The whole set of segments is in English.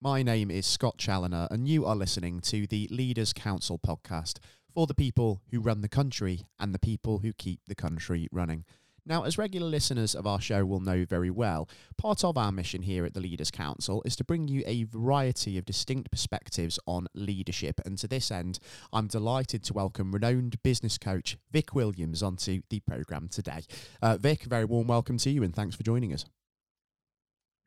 My name is Scott Challoner, and you are listening to the Leaders Council podcast for the people who run the country and the people who keep the country running. Now, as regular listeners of our show will know very well, part of our mission here at the Leaders Council is to bring you a variety of distinct perspectives on leadership. And to this end, I'm delighted to welcome renowned business coach Vic Williams onto the programme today. Uh, Vic, a very warm welcome to you and thanks for joining us.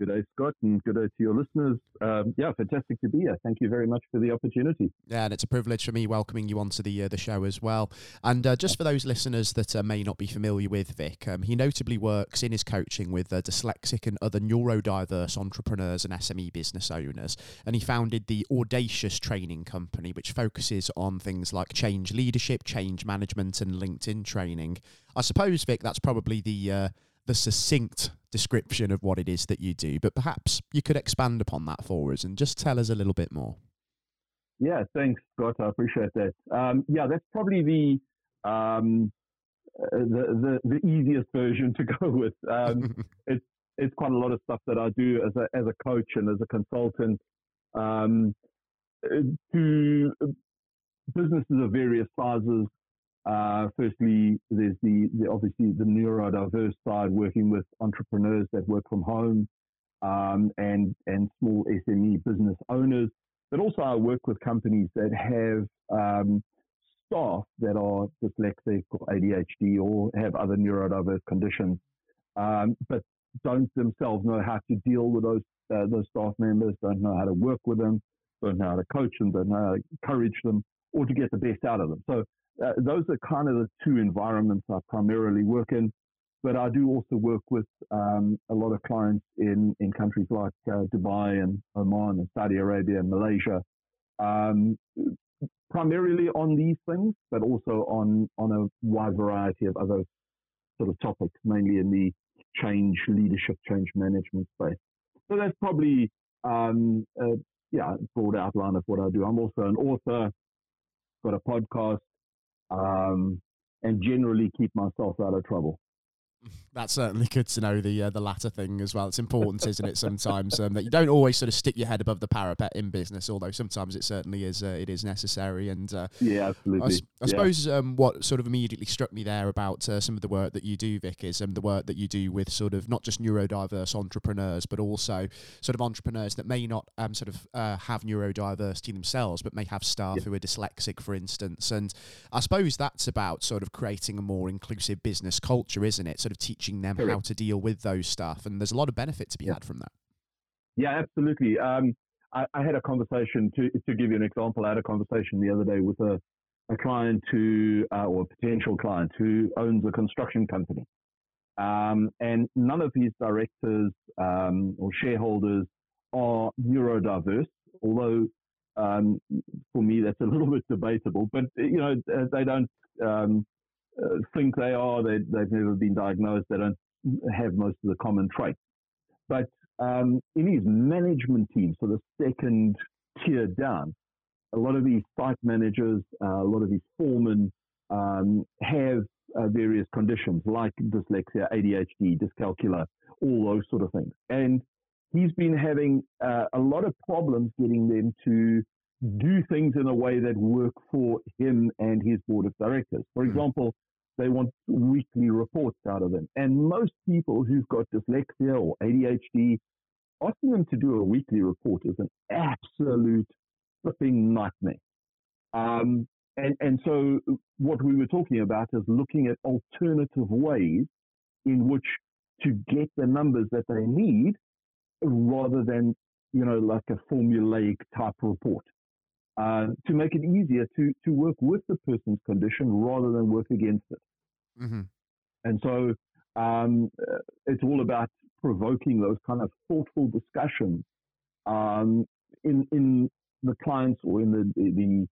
Good day, Scott, and good day to your listeners. Um, yeah, fantastic to be here. Thank you very much for the opportunity. Yeah, and it's a privilege for me welcoming you onto the uh, the show as well. And uh, just for those listeners that uh, may not be familiar with Vic, um, he notably works in his coaching with uh, dyslexic and other neurodiverse entrepreneurs and SME business owners. And he founded the Audacious Training Company, which focuses on things like change leadership, change management, and LinkedIn training. I suppose, Vic, that's probably the uh, the succinct description of what it is that you do, but perhaps you could expand upon that for us and just tell us a little bit more. Yeah, thanks, Scott. I appreciate that. Um, yeah, that's probably the, um, uh, the, the the easiest version to go with. Um, it's it's quite a lot of stuff that I do as a as a coach and as a consultant um, uh, to businesses of various sizes uh, firstly, there's the, the, obviously the neurodiverse side, working with entrepreneurs that work from home um, and and small SME business owners. But also, I work with companies that have um, staff that are dyslexic or ADHD or have other neurodiverse conditions, um, but don't themselves know how to deal with those uh, those staff members, don't know how to work with them, don't know how to coach them, don't know how to encourage them, or to get the best out of them. So uh, those are kind of the two environments I primarily work in. But I do also work with um, a lot of clients in, in countries like uh, Dubai and Oman and Saudi Arabia and Malaysia, um, primarily on these things, but also on, on a wide variety of other sort of topics, mainly in the change leadership, change management space. So that's probably, um, a, yeah, broad outline of what I do. I'm also an author, got a podcast, um, and generally keep myself out of trouble. That's certainly good to know the uh, the latter thing as well. It's important, isn't it? Sometimes um, that you don't always sort of stick your head above the parapet in business, although sometimes it certainly is. Uh, it is necessary, and uh, yeah, absolutely. I, I yeah. suppose um, what sort of immediately struck me there about uh, some of the work that you do, Vic, is um, the work that you do with sort of not just neurodiverse entrepreneurs, but also sort of entrepreneurs that may not um, sort of uh, have neurodiversity themselves, but may have staff yeah. who are dyslexic, for instance. And I suppose that's about sort of creating a more inclusive business culture, isn't it? Sort of teaching them Correct. how to deal with those stuff. And there's a lot of benefit to be yeah. had from that. Yeah, absolutely. Um, I, I, had a conversation to to give you an example. I had a conversation the other day with a a client who uh, or a potential client who owns a construction company, um, and none of his directors um, or shareholders are neurodiverse. Although um, for me that's a little bit debatable, but you know they don't um, uh, think they are. They, they've never been diagnosed. They don't have most of the common traits. But um, in his management team, so the second tier down, a lot of these site managers, uh, a lot of these foremen um, have uh, various conditions like dyslexia, ADHD, dyscalculia, all those sort of things. And he's been having uh, a lot of problems getting them to do things in a way that work for him and his board of directors. For hmm. example, they want weekly reports out of them. And most people who've got dyslexia or ADHD, asking them to do a weekly report is an absolute flipping nightmare. Um, and, and so what we were talking about is looking at alternative ways in which to get the numbers that they need rather than, you know, like a formulaic type report. Uh, to make it easier to, to work with the person's condition rather than work against it. Mm-hmm. And so um, uh, it's all about provoking those kind of thoughtful discussions um, in in the clients or in the the,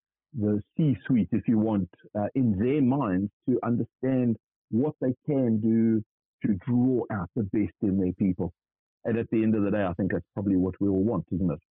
the C-suite, if you want, uh, in their minds to understand what they can do to draw out the best in their people. And at the end of the day, I think that's probably what we all want, isn't it?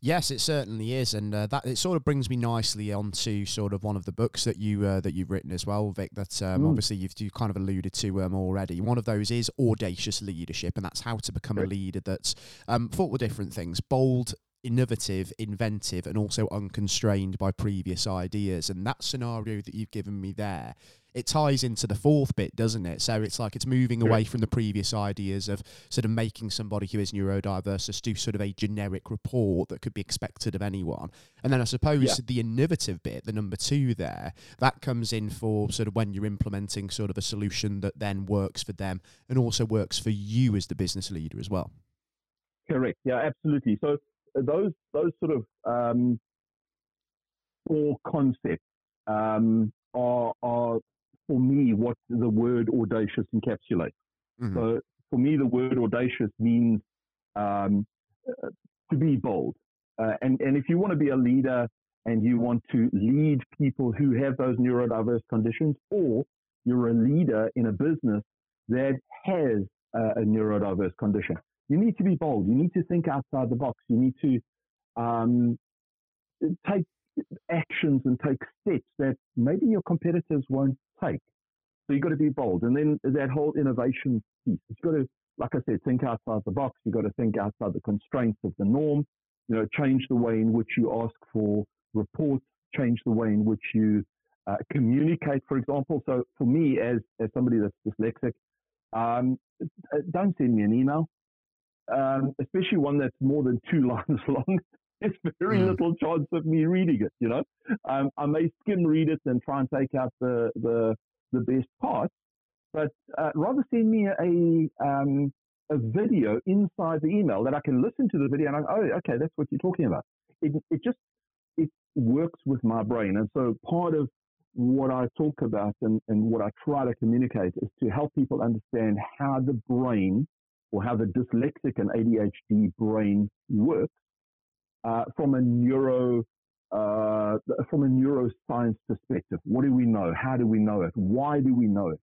Yes, it certainly is, and uh, that it sort of brings me nicely onto sort of one of the books that you uh, that you've written as well, Vic. That um, mm. obviously you've you kind of alluded to um, already. One of those is audacious leadership, and that's how to become a leader that's um, with different things, bold, innovative, inventive, and also unconstrained by previous ideas. And that scenario that you've given me there, it ties into the fourth bit, doesn't it? So it's like it's moving away from the previous ideas of sort of making somebody who is neurodiverse just do sort of a generic report that could be expected of anyone. And then I suppose yeah. the innovative bit, the number two there, that comes in for sort of when you're implementing sort of a solution that then works for them and also works for you as the business leader as well. Correct. Yeah, absolutely. So those those sort of um, four concepts um, are are for me what the word audacious encapsulates. Mm-hmm. So for me, the word audacious means um, uh, to be bold. Uh, and and if you want to be a leader and you want to lead people who have those neurodiverse conditions, or you're a leader in a business that has uh, a neurodiverse condition, you need to be bold. You need to think outside the box. You need to um, take actions and take steps that maybe your competitors won't take. So you've got to be bold. And then that whole innovation piece, you've got to, like I said, think outside the box. You've got to think outside the constraints of the norm. You know, change the way in which you ask for reports, change the way in which you uh, communicate, for example. So for me, as, as somebody that's dyslexic, um, don't send me an email um, especially one that's more than two lines long, there's very mm. little chance of me reading it. You know, um, I may skim read it and try and take out the the, the best parts, but uh, rather send me a um, a video inside the email that I can listen to the video and I oh okay that's what you're talking about. It it just it works with my brain, and so part of what I talk about and, and what I try to communicate is to help people understand how the brain or how the dyslexic and ADHD brain works uh, from a neuro uh, from a neuroscience perspective. What do we know? How do we know it? Why do we know it?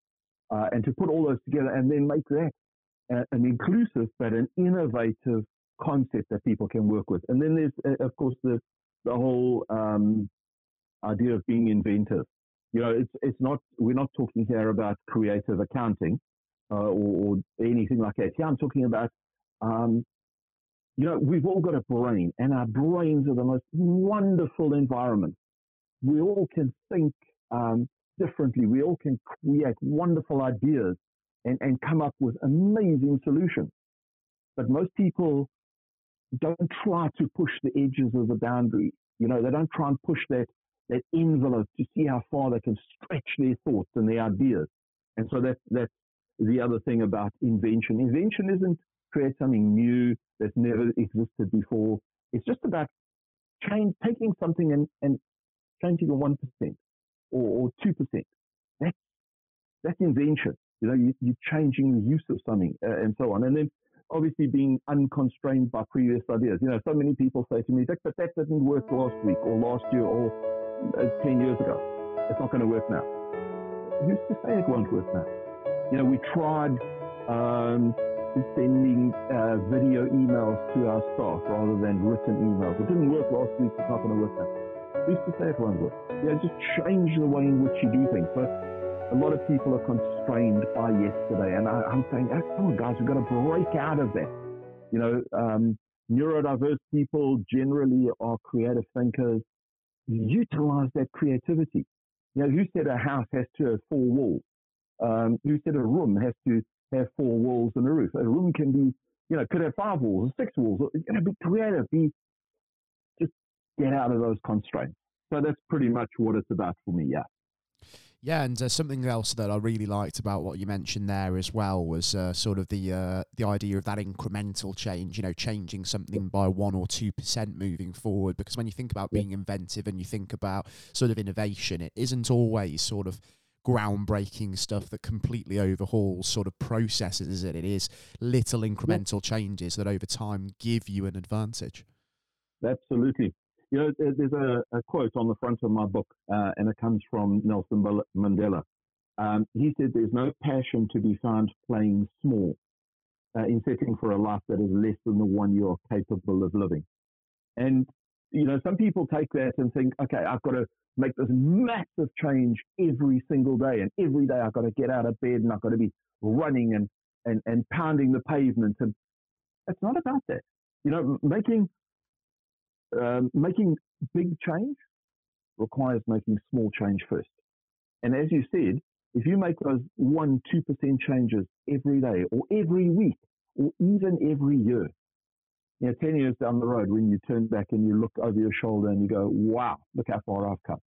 Uh, and to put all those together and then make that an inclusive but an innovative concept that people can work with. And then there's, uh, of course, the the whole um, idea of being inventive. You know, it's it's not we're not talking here about creative accounting uh, or, or, anything like that. Yeah, I'm talking about, um, you know, we've all got a brain, and our brains are the most wonderful environment. We all can think um, differently. We all can create wonderful ideas and, and come up with amazing solutions. But most people don't try to push the edges of the boundary. You know, they don't try and push that that envelope to see how far they can stretch their thoughts and their ideas. And so that that's the other thing about invention. Invention isn't create something new that's never existed before. It's just about change, taking something and, and changing it 1% or, or 2%. That's, that's invention. You know, you, you're changing the use of something uh, and so on. And then obviously being unconstrained by previous ideas. You know, so many people say to me, but that didn't work last week or last year or uh, 10 years ago. It's not going to work now. Who's to say it won't work now? You know, we tried um, sending uh, video emails to our staff rather than written emails. It didn't work last week. It's not going to work now. We used to say it won't work. Yeah, just change the way in which you do things. But a lot of people are constrained by yesterday, and I, am saying, oh, come on, guys, we've got to break out of that. You know, um, neurodiverse people generally are creative thinkers. Utilize that creativity. You know, who said a house has to have four walls? Um, you said a room has to have four walls and a roof. A room can be, you know, could have five walls or six walls. You know, be creative. Be just get out of those constraints. So that's pretty much what it's about for me. Yeah. Yeah, and uh, something else that I really liked about what you mentioned there as well was uh, sort of the uh, the idea of that incremental change. You know, changing something by one or two percent moving forward. Because when you think about being inventive and you think about sort of innovation, it isn't always sort of groundbreaking stuff that completely overhauls sort of processes it. It is little incremental changes that over time give you an advantage. Absolutely. You know, there's a, a quote on the front of my book, uh, and it comes from Nelson Mandela. Um, he said, There's no passion to be found playing small uh, in setting for a life that is less than the one you are capable of living. And, you know, some people take that and think, okay, I've got to make this massive change every single day. And every day I've got to get out of bed and I've got to be running and, and, and pounding the pavement. And it's not about that. You know, making, um, making big change requires making small change first. And as you said, if you make those one, 2% changes every day or every week or even every year, you know, 10 years down the road, when you turn back and you look over your shoulder and you go, wow, look how far I've come.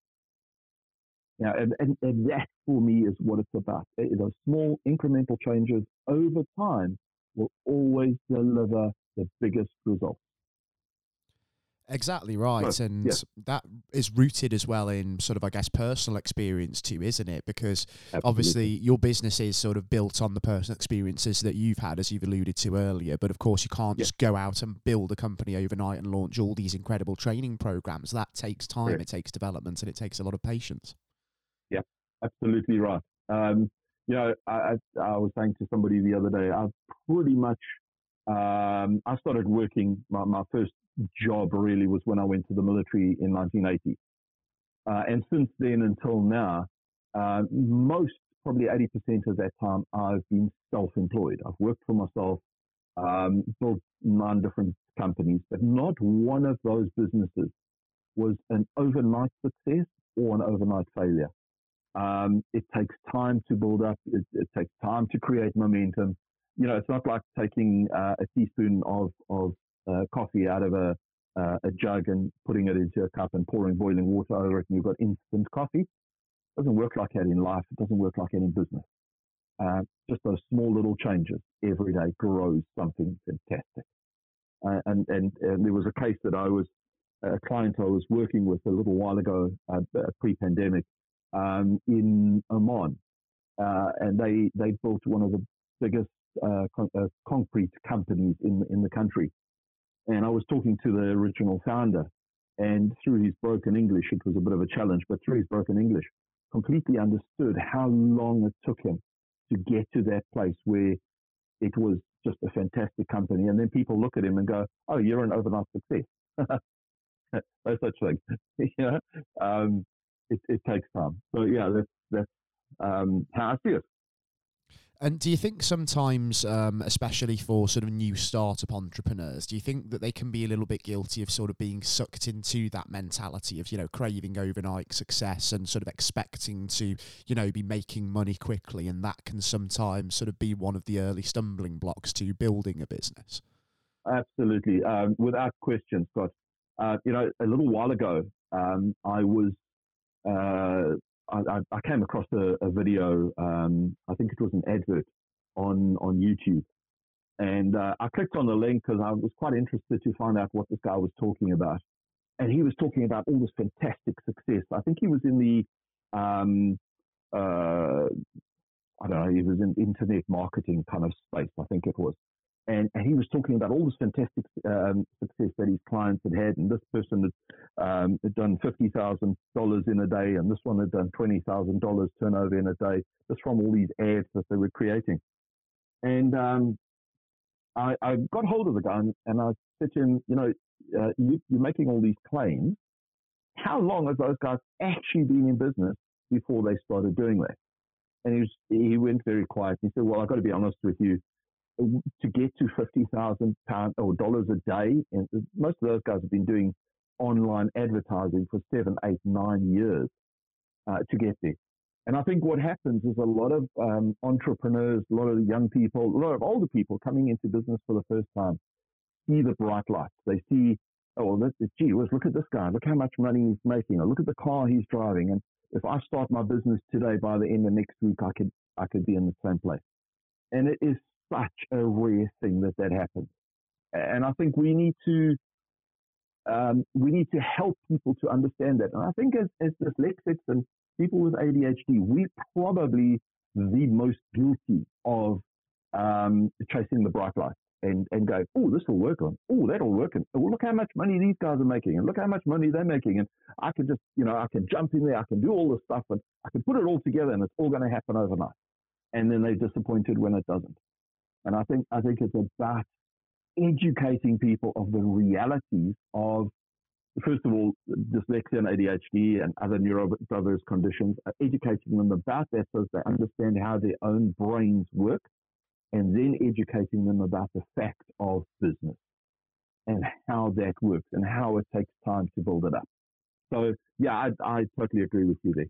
Yeah, and, and, and that for me is what it's about. Eh, Those small incremental changes over time will always deliver the biggest results. Exactly right. and yeah. that is rooted as well in sort of, I guess, personal experience too, isn't it? Because Absolutely. obviously your business is sort of built on the personal experiences that you've had, as you've alluded to earlier. But of course, you can't yeah. just go out and build a company overnight and launch all these incredible training programs. That takes time, it takes development, and it takes a lot of patience. Yeah, absolutely right. Um, you know, I, I, was saying to somebody the other day, I've pretty much um, I started working. My, my, first job really was when I went to the military in 1980. Uh, and since then until now, uh, most, probably 80% of that time, I've been self employed. I've worked for myself, um, built nine different companies, but not one of those businesses was an overnight success or an overnight failure. Um, it takes time to build up, it, it takes time to create momentum you know, it's not like taking uh, a teaspoon of, of uh, coffee out of a, uh, a jug and putting it into a cup and pouring boiling water over it and you've got instant coffee. It doesn't work like that in life. It doesn't work like that in business. Uh, just those small little changes every day grows something fantastic. Uh, and, and, and there was a case that I was, a client I was working with a little while ago, uh, pre-pandemic, um, in Oman. and they, they built one of the biggest uh, con- uh, concrete companies in in the country. And I was talking to the original founder, and through his broken English, it was a bit of a challenge, but through his broken English, completely understood how long it took him to get to that place where it was just a fantastic company. And then people look at him and go, "Oh, you're an overnight success." no such thing. you know, um, it, it, takes time. So yeah, that's that's um, how I see it. And do you think sometimes, um, especially for sort of new startup entrepreneurs, do you think that they can be a little bit guilty of sort of being sucked into that mentality of, you know, craving overnight success and sort of expecting to, you know, be making money quickly? And that can sometimes sort of be one of the early stumbling blocks to building a business. Absolutely. Um, without question, Scott. Uh, you know, a little while ago, um, I was uh, I, I came across a, a video. Um, I think it was an advert on on YouTube, and uh, I clicked on the link because I was quite interested to find out what this guy was talking about. And he was talking about all this fantastic success. I think he was in the, um, uh, I don't know, he was in internet marketing kind of space. I think it was and, and he was talking about all this fantastic um, success that his clients had had, and this person had, um, had done fifty thousand dollars in a day, and this one had done twenty thousand dollars turnover in a day, just from all these ads that they were creating. And um, I, I, got hold of the guy, and I said to him, you know, uh, you, you're making all these claims. How long have those guys actually been in business before they started doing that? And he was, he went very quiet. He said, "Well, I've got to be honest with you to get to fifty thousand pounds or dollars a day. And most of those guys have been doing online advertising for seven, eight, nine years uh, to get there. And I think what happens is a lot of um, entrepreneurs, a lot of young people, a lot of older people coming into business for the first time see the bright lights. They see, oh, well, this, gee whiz, look at this guy. Look how much money he's making. Or look at the car he's driving. And if I start my business today, by the end of next week, I could I could be in the same place. And it is such a rare thing that that happens. And I think we need to um, we need to help people to understand that. And I think as, as dyslexics and people with ADHD, we're probably the most guilty of um, chasing the bright light and, and go, oh, this will work on. Oh, that'll work. And oh, look how much money these guys are making. And look how much money they're making. And I can just, you know, I can jump in there. I can do all this stuff and I can put it all together and it's all going to happen overnight. And then they're disappointed when it doesn't. And I think I think it's about educating people of the realities of, first of all, dyslexia and ADHD and other neurodiverse conditions, uh, educating them about that so they understand how their own brains work, and then educating them about the fact of business and how that works and how it takes time to build it up. So, yeah, I, I totally agree with you there.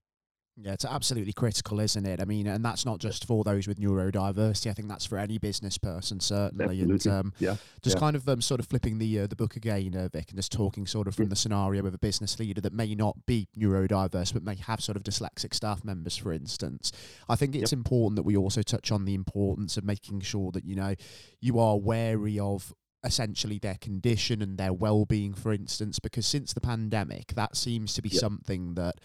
Yeah, it's absolutely critical, isn't it? I mean, and that's not just for those with neurodiversity. I think that's for any business person, certainly. Absolutely. And um, yeah, just yeah. kind of um, sort of flipping the uh, the book again, uh, Vic, and just talking sort of from the scenario of a business leader that may not be neurodiverse, but may have sort of dyslexic staff members, for instance. I think it's Yep. important that we also touch on the importance of making sure that you know you are wary of essentially their condition and their well-being for instance because since the pandemic that seems to be Yep. something that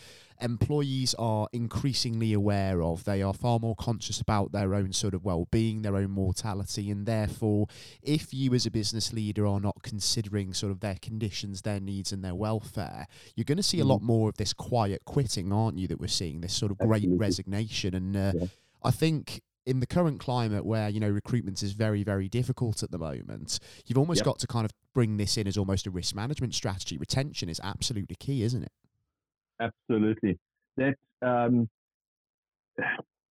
employees are increasingly aware of they are far more conscious about their own sort of well-being their own mortality and therefore if you as a business leader are not considering sort of their conditions their needs and their welfare you're going to see a lot more of this quiet quitting aren't you that we're seeing this sort of great resignation and uh, Yeah. I think in the current climate where you know recruitment is very very difficult at the moment you've almost Yep. got to kind of bring this in as almost a risk management strategy retention is absolutely key isn't it Absolutely. That um,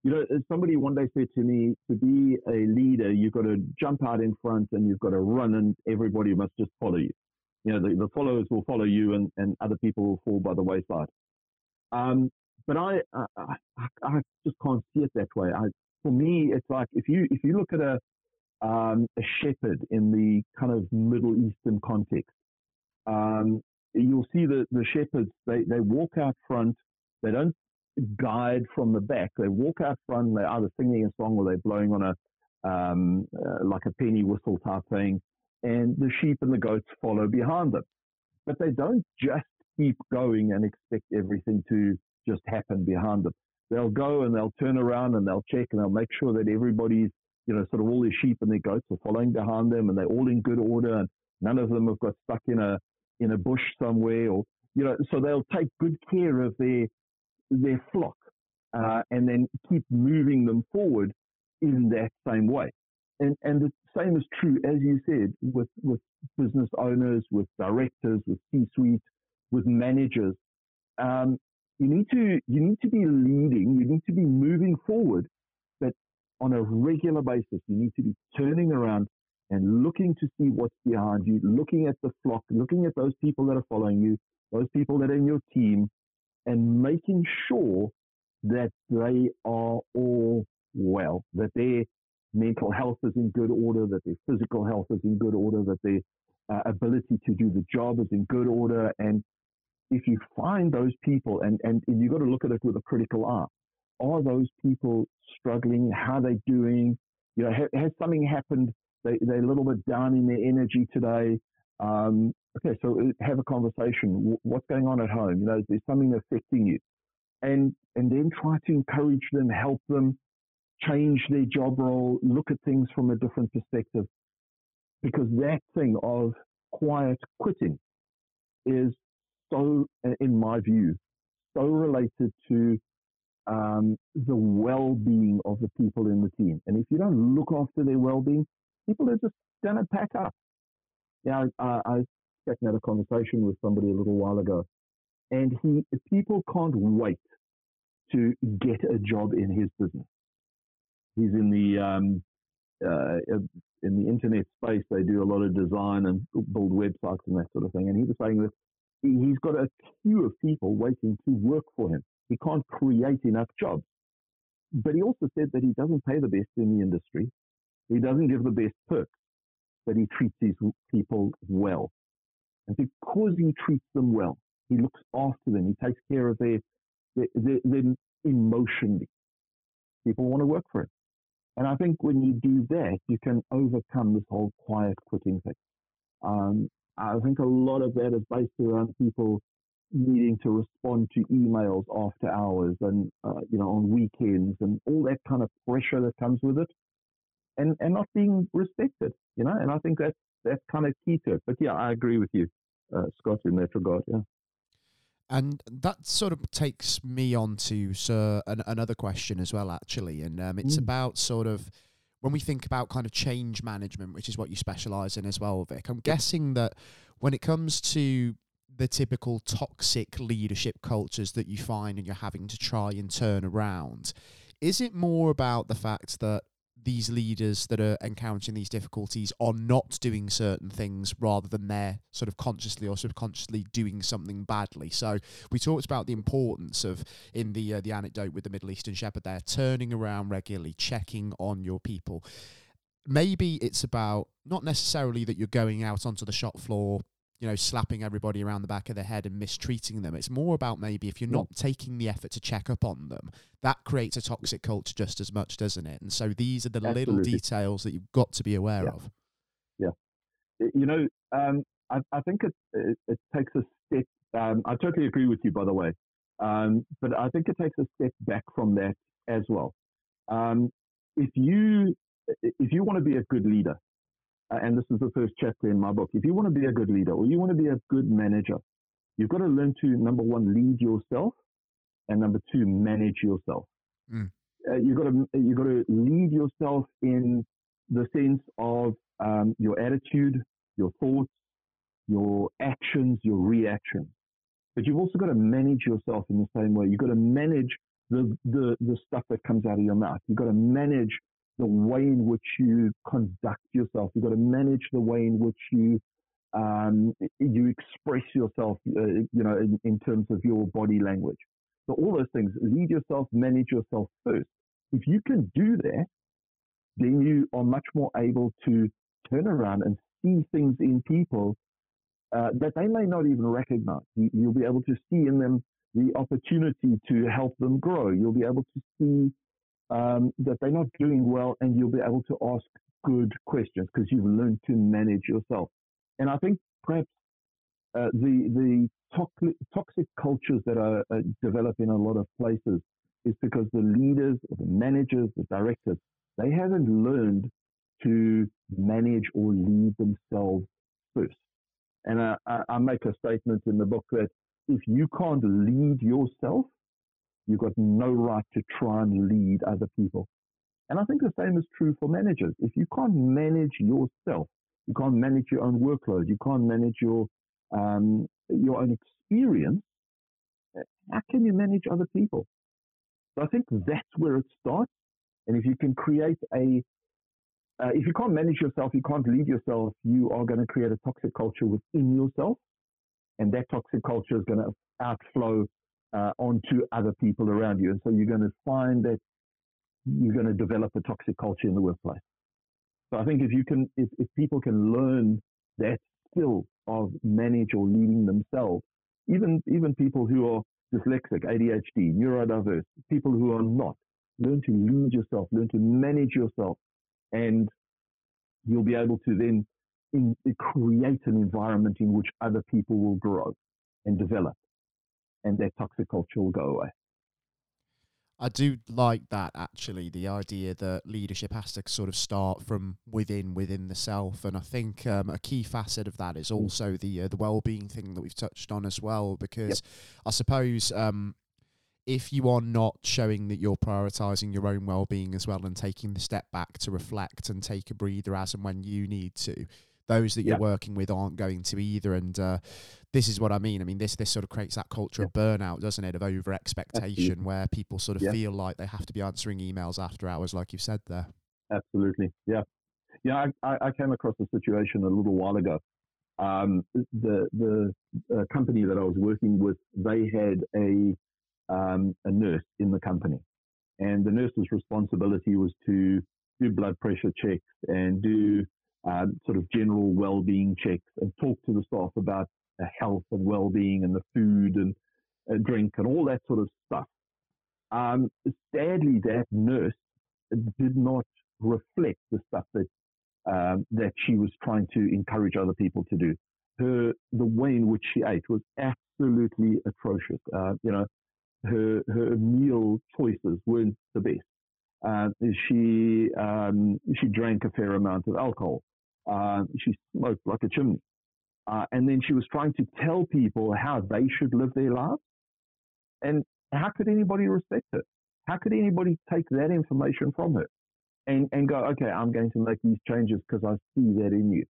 you know, somebody one day said to me, to be a leader, you've got to jump out in front and you've got to run, and everybody must just follow you. You know, the, the followers will follow you, and, and other people will fall by the wayside. Um, but I, I, I, I just can't see it that way. I, for me, it's like if you if you look at a um, a shepherd in the kind of Middle Eastern context, um, you'll see the, the shepherds, they, they walk out front, they don't guide from the back. They walk out front, they're either singing a song or they're blowing on a, um, uh, like a penny whistle type thing, and the sheep and the goats follow behind them. But they don't just keep going and expect everything to just happen behind them. They'll go and they'll turn around and they'll check and they'll make sure that everybody's, you know, sort of all their sheep and their goats are following behind them and they're all in good order and none of them have got stuck in a in a bush somewhere or you know, so they'll take good care of their their flock uh, and then keep moving them forward in that same way. And and the same is true, as you said, with with business owners, with directors, with C-suite, with managers. Um, you need to you need to be leading. You need to be moving forward, but on a regular basis, you need to be turning around and looking to see what's behind you, looking at the flock, looking at those people that are following you, those people that are in your team, and making sure that they are all well, that their mental health is in good order, that their physical health is in good order, that their uh, ability to do the job is in good order. And if you find those people, and, and, you've got to look at it with a critical eye, are those people struggling? How are they doing? You know, ha- has something happened? They, they're a little bit down in their energy today. Um, okay, so uh, have a conversation. What's going on at home? You know, is there something affecting you? And and then try to encourage them, help them, change their job role, look at things from a different perspective. Because that thing of quiet quitting is so, in my view, so related to um, the well-being of the people in the team. And if you don't look after their well-being, people are just going to pack up. Yeah, I, I was checking a conversation with somebody a little while ago, and he people can't wait to get a job in his business. He's in the um, uh, in the internet space. They do a lot of design and build websites and that sort of thing. And he was saying that he's got a queue of people waiting to work for him. He can't create enough jobs. But he also said that he doesn't pay the best in the industry. He doesn't give the best perks, but he treats these people well. And because he treats them well, he looks after them. He takes care of their, their, their, emotionally. People want to work for him. And I think when you do that, you can overcome this whole quiet quitting thing. Um, I think a lot of that is based around people needing to respond to emails after hours and uh, you know on weekends and all that kind of pressure that comes with it, and and not being respected. You know, and I think that's that's kind of key to it. But yeah, I agree with you, uh, Scott, in that regard. Yeah. And that sort of takes me on to sir, an, another question as well, actually. And um, it's Mm. about sort of when we think about kind of change management, which is what you specialize in as well, Vic, I'm guessing that when it comes to the typical toxic leadership cultures that you find and you're having to try and turn around, is it more about the fact that these leaders that are encountering these difficulties are not doing certain things rather than they're sort of consciously or subconsciously doing something badly. So we talked about the importance of in the uh, the anecdote with the Middle Eastern shepherd there turning around regularly, checking on your people. Maybe it's about not necessarily that you're going out onto the shop floor you know, slapping everybody around the back of the head and mistreating them. It's more about maybe if you're not taking the effort to check up on them, that creates a toxic culture just as much, doesn't it? And so these are the Absolutely. little details that you've got to be aware yeah. of. Yeah. You know, um, I, I, think it, it, it, takes a step. Um, I totally agree with you, by the way. Um, but I think it takes a step back from that as well. Um, if you if you want to be a good leader, and this is the first chapter in my book. If you want to be a good leader or you want to be a good manager, you've got to learn to number one lead yourself, and number two manage yourself. Mm. Uh, you've got to you've got to lead yourself in the sense of um, your attitude, your thoughts, your actions, your reactions. But you've also got to manage yourself in the same way. You've got to manage the, the, the stuff that comes out of your mouth. You've got to manage the way in which you conduct yourself. You've got to manage the way in which you um, you express yourself, uh, you know, in, in, terms of your body language. So all those things, lead yourself, manage yourself first. If you can do that, then you are much more able to turn around and see things in people uh, that they may not even recognize. You, you'll be able to see in them the opportunity to help them grow. You'll be able to see um, that they're not doing well, and you'll be able to ask good questions because you've learned to manage yourself. And I think perhaps uh, the the toxic, cultures that are uh, developed in a lot of places is because the leaders, the managers, the directors, they haven't learned to manage or lead themselves first. And I, I make a statement in the book that if you can't lead yourself, You've got no right to try and lead other people. And I think the same is true for managers. If you can't manage yourself, you can't manage your own workload, you can't manage your um, your own experience, how can you manage other people? So I think that's where it starts. And if you can create a, uh, if you can't manage yourself, you can't lead yourself, you are going to create a toxic culture within yourself. And that toxic culture is going to outflow uh, onto other people around you. And so you're going to find that you're going to develop a toxic culture in the workplace. So I think if you can, if, if people can learn that skill of manage or leading themselves, even even people who are dyslexic, ADHD, neurodiverse, people who are not, learn to lead yourself, learn to manage yourself, and you'll be able to then in, create an environment in which other people will grow and develop and their toxic culture will go away. I do like that actually, the idea that leadership has to sort of start from within, within the self, and I think um, a key facet of that is mm. also the uh, the well being thing that we've touched on as well. Because yep. I suppose um, if you are not showing that you're prioritizing your own well being as well and taking the step back to reflect and take a breather as and when you need to, those that you're working with aren't going to either. And uh, this is what I mean. I mean, this this sort of creates that culture of burnout, doesn't it? Of over expectation, where people sort of feel like they have to be answering emails after hours, like you've said there. Absolutely, yeah, yeah. I, I came across a situation a little while ago. Um, the the uh, company that I was working with, they had a um, a nurse in the company, and the nurse's responsibility was to do blood pressure checks and do um, sort of general well-being checks and talk to the staff about the health and well-being and the food and uh, drink and all that sort of stuff. Um, sadly, that nurse did not reflect the stuff that um, that she was trying to encourage other people to do. Her the way in which she ate was absolutely atrocious. Uh, you know, her her meal choices weren't the best. Uh, she um, she drank a fair amount of alcohol. Uh, she smoked like a chimney. Uh, and then she was trying to tell people how they should live their lives. And how could anybody respect her? How could anybody take that information from her? and, and go, okay, I'm going to make these changes because I see that in you.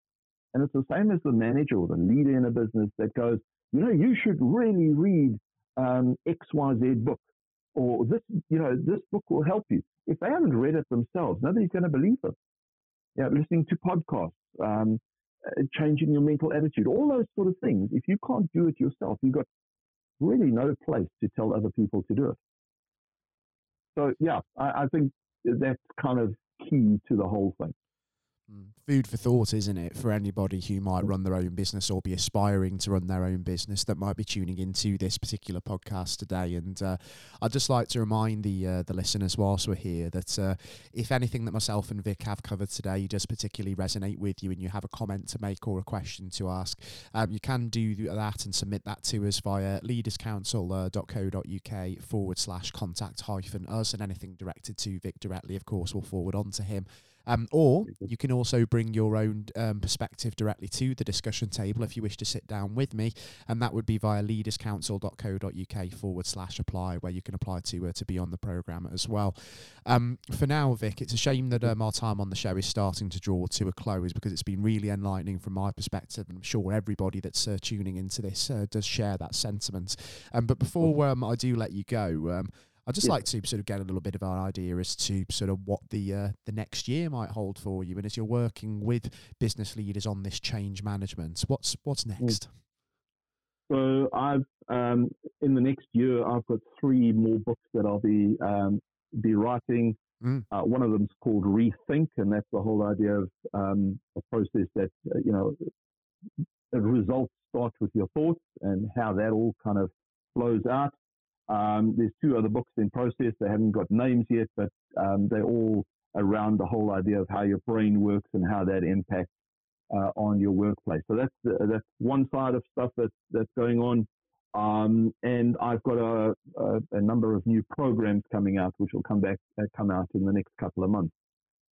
And it's the same as the manager or the leader in a business that goes, you know, you should really read um, XYZ book or this, you know, this book will help you. If they haven't read it themselves, nobody's going to believe them. Yeah, listening to podcasts, um, uh, changing your mental attitude, all those sort of things. If you can't do it yourself, you've got really no place to tell other people to do it. So yeah, I, I think that's kind of key to the whole thing. Food for thought, isn't it, for anybody who might run their own business or be aspiring to run their own business that might be tuning into this particular podcast today. And uh, I'd just like to remind the uh, the listeners whilst we're here that uh, if anything that myself and Vic have covered today does particularly resonate with you, and you have a comment to make or a question to ask, um, you can do that and submit that to us via leaderscouncil.co.uk forward slash contact hyphen us, and anything directed to Vic directly, of course, will forward on to him. Um, or you can also bring your own um, perspective directly to the discussion table if you wish to sit down with me, and that would be via leaderscouncil.co.uk forward slash apply, where you can apply to uh, to be on the program as well. Um, for now, Vic, it's a shame that um, our time on the show is starting to draw to a close because it's been really enlightening from my perspective, and I'm sure everybody that's uh, tuning into this uh, does share that sentiment. Um, but before um, I do let you go. I'd just yeah. like to sort of get a little bit of an idea as to sort of what the uh, the next year might hold for you, and as you're working with business leaders on this change management, what's what's mm. next? So I've um, in the next year I've got three more books that I'll be um, be writing. Mm. Uh, one of them's called Rethink, and that's the whole idea of um, a process that uh, you know the results start with your thoughts and how that all kind of flows out. Um, there's two other books in process. They haven't got names yet, but um, they're all around the whole idea of how your brain works and how that impacts uh, on your workplace. So that's the, that's one side of stuff that's that's going on. Um, and I've got a, a, a, number of new programs coming out, which will come back uh, come out in the next couple of months.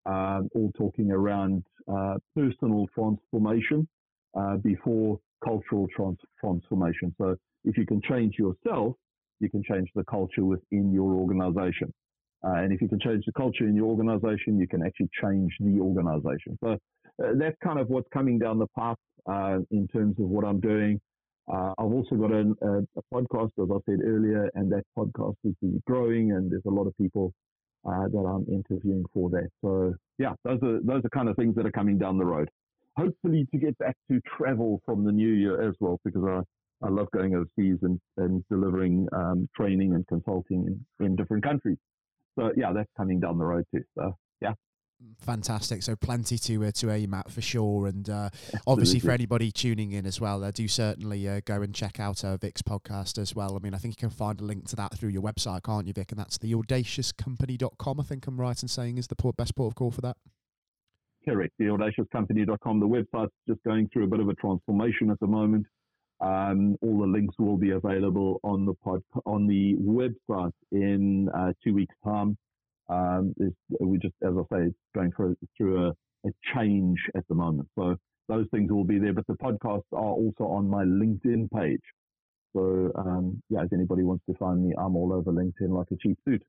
Uh, all talking around uh, personal transformation uh, before cultural trans- transformation. So if you can change yourself, you can change the culture within your organization. Uh, and if you can change the culture in your organization, you can actually change the organization. So uh, that's kind of what's coming down the path uh, in terms of what I'm doing. Uh, I've also got a, a, a, podcast, as I said earlier, and that podcast is growing, and there's a lot of people uh, that I'm interviewing for that. So yeah, those are those are kind of things that are coming down the road. Hopefully, to get back to travel from the new year as well, because I I love going overseas and, and delivering um, training and consulting in, in different countries. So yeah, that's coming down the road too. So yeah. Fantastic. So plenty to uh, to aim at for sure, and uh, obviously for anybody tuning in as well, uh, do certainly uh, go and check out uh, Vic's podcast as well. I mean, I think you can find a link to that through your website, can't you, Vic? And that's the audaciouscompany.com. I think I'm right in saying is the port, best port of call for that. Correct. The audaciouscompany.com. The website's just going through a bit of a transformation at the moment. Um, all the links will be available on the pod, on the website in uh, two weeks' time. Um, we just, as I say, going through, through a, a, change at the moment. So those things will be there, but the podcasts are also on my LinkedIn page. So um, yeah, if anybody wants to find me, I'm all over LinkedIn like a cheap suit.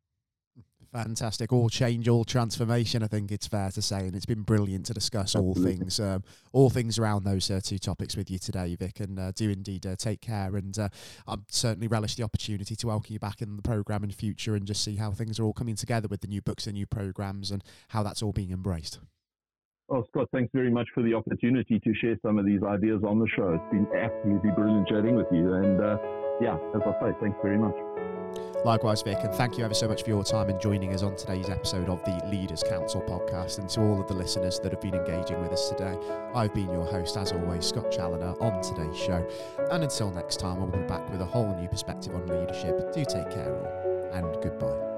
Fantastic. All change, all transformation. I think it's fair to say, and it's been brilliant to discuss all things, um, all things around those uh, two topics with you today, Vic. And uh, do indeed uh, take care. And uh, I'm certainly relish the opportunity to welcome you back in the program in future and just see how things are all coming together with the new books and new programs and how that's all being embraced. Oh, Scott, thanks very much for the opportunity to share some of these ideas on the show. It's been absolutely brilliant chatting with you. And uh, yeah, as I say, thanks very much. Likewise, Vic, and thank you ever so much for your time and joining us on today's episode of the Leaders Council podcast. And to all of the listeners that have been engaging with us today, I've been your host, as always, Scott Challoner, on today's show. And until next time, I will be back with a whole new perspective on leadership. Do take care, all, and goodbye.